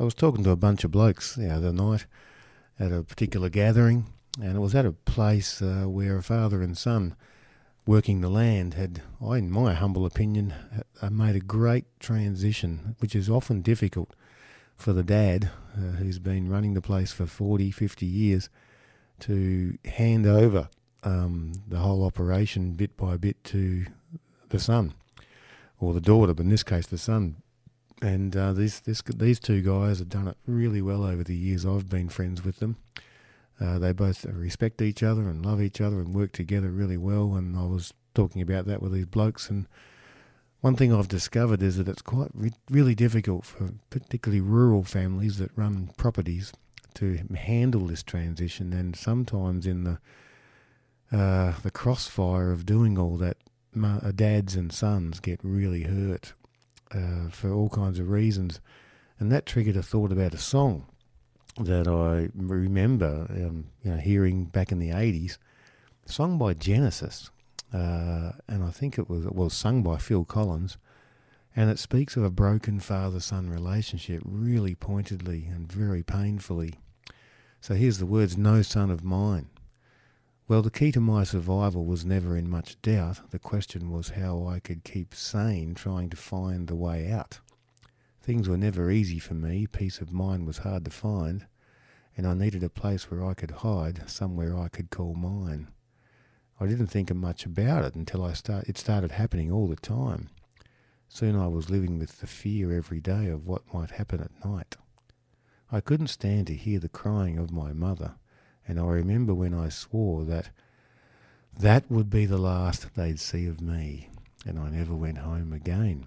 I was talking to a bunch of blokes the other night at a particular gathering, and it was at a place uh, where a father and son working the land had, in my humble opinion, uh, made a great transition, which is often difficult for the dad uh, who's been running the place for 40, 50 years to hand over um, the whole operation bit by bit to the son or the daughter, but in this case the son. And uh, these this, these two guys have done it really well over the years. I've been friends with them. Uh, they both respect each other and love each other and work together really well. And I was talking about that with these blokes. And one thing I've discovered is that it's quite re- really difficult for particularly rural families that run properties to handle this transition. And sometimes in the uh, the crossfire of doing all that, uh, dads and sons get really hurt uh, for all kinds of reasons. And that triggered a thought about a song that I remember um, you know, hearing back in the 80s, sung by Genesis. Uh, and I think it was, it was sung by Phil Collins. And it speaks of a broken father son relationship really pointedly and very painfully. So here's the words No son of mine. Well, the key to my survival was never in much doubt. The question was how I could keep sane trying to find the way out. Things were never easy for me, peace of mind was hard to find, and I needed a place where I could hide, somewhere I could call mine. I didn't think much about it until I start, it started happening all the time. Soon I was living with the fear every day of what might happen at night. I couldn't stand to hear the crying of my mother, and I remember when I swore that that would be the last they'd see of me, and I never went home again.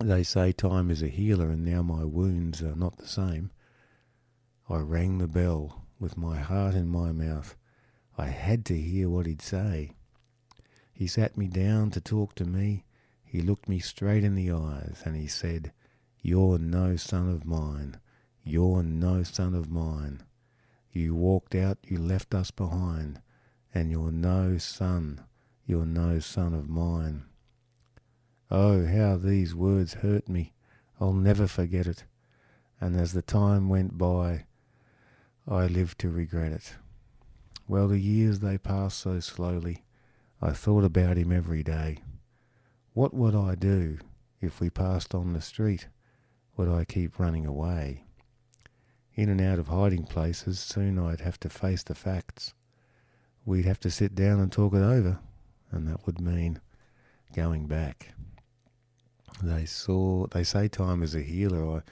They say time is a healer, and now my wounds are not the same. I rang the bell with my heart in my mouth. I had to hear what he'd say. He sat me down to talk to me. He looked me straight in the eyes and he said, You're no son of mine. You're no son of mine. You walked out, you left us behind, and you're no son. You're no son of mine. Oh, how these words hurt me. I'll never forget it. And as the time went by, I lived to regret it. Well, the years they passed so slowly. I thought about him every day. What would I do if we passed on the street? Would I keep running away? In and out of hiding places, soon I'd have to face the facts. We'd have to sit down and talk it over, and that would mean going back. They saw. They say time is a healer. I,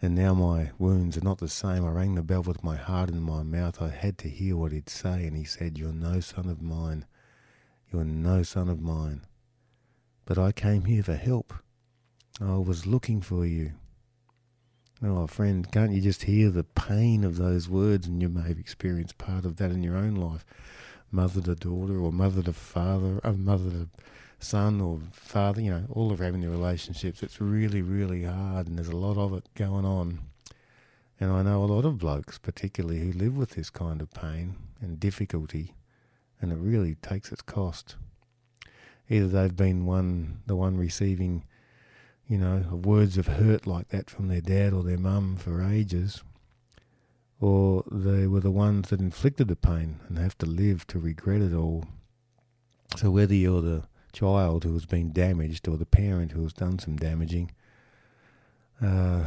and now my wounds are not the same. I rang the bell with my heart in my mouth. I had to hear what he'd say, and he said, "You're no son of mine. You're no son of mine." But I came here for help. I was looking for you. Oh, friend, can't you just hear the pain of those words? And you may have experienced part of that in your own life. Mother to daughter, or mother to father, or mother to son or father, you know, all of having the relationships. It's really, really hard, and there's a lot of it going on. And I know a lot of blokes, particularly, who live with this kind of pain and difficulty, and it really takes its cost. Either they've been one, the one receiving, you know, words of hurt like that from their dad or their mum for ages, or they were the ones that inflicted the pain and have to live to regret it all. So whether you're the child who has been damaged or the parent who has done some damaging, uh,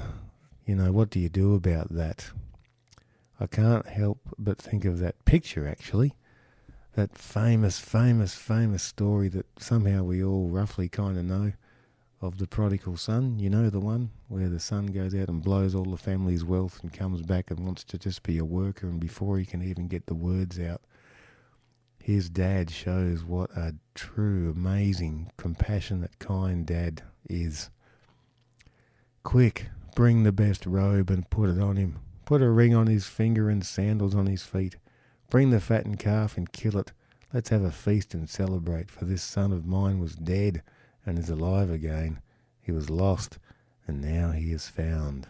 you know, what do you do about that? I can't help but think of that picture actually, that famous, famous, famous story that somehow we all roughly kind of know of the prodigal son. You know the one where the son goes out and blows all the family's wealth and comes back and wants to just be a worker, and before he can even get the words out, his dad shows what a true, amazing, compassionate, kind dad is. Quick, bring the best robe and put it on him. Put a ring on his finger and sandals on his feet. Bring the fattened calf and kill it. Let's have a feast and celebrate, for this son of mine was dead and is alive again. He was lost, and now he is found.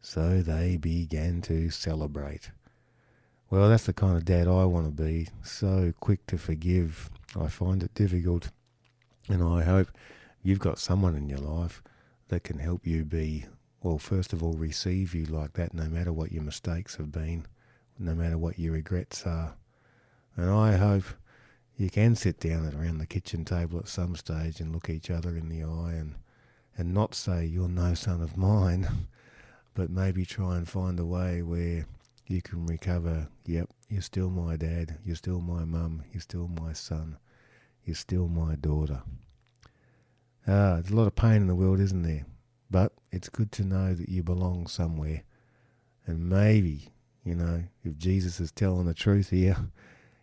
So they began to celebrate. Well, that's the kind of dad I want to be. So quick to forgive. I find it difficult. And I hope you've got someone in your life that can help you be well, first of all, receive you like that, no matter what your mistakes have been, no matter what your regrets are. And I hope you can sit down around the kitchen table at some stage and look each other in the eye and, and not say, You're no son of mine, but maybe try and find a way where you can recover, Yep, you're still my dad, you're still my mum, you're still my son, you're still my daughter. Ah, there's a lot of pain in the world, isn't there? But it's good to know that you belong somewhere. And maybe, you know, if Jesus is telling the truth here,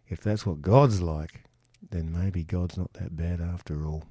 if that's what God's like, then maybe God's not that bad after all.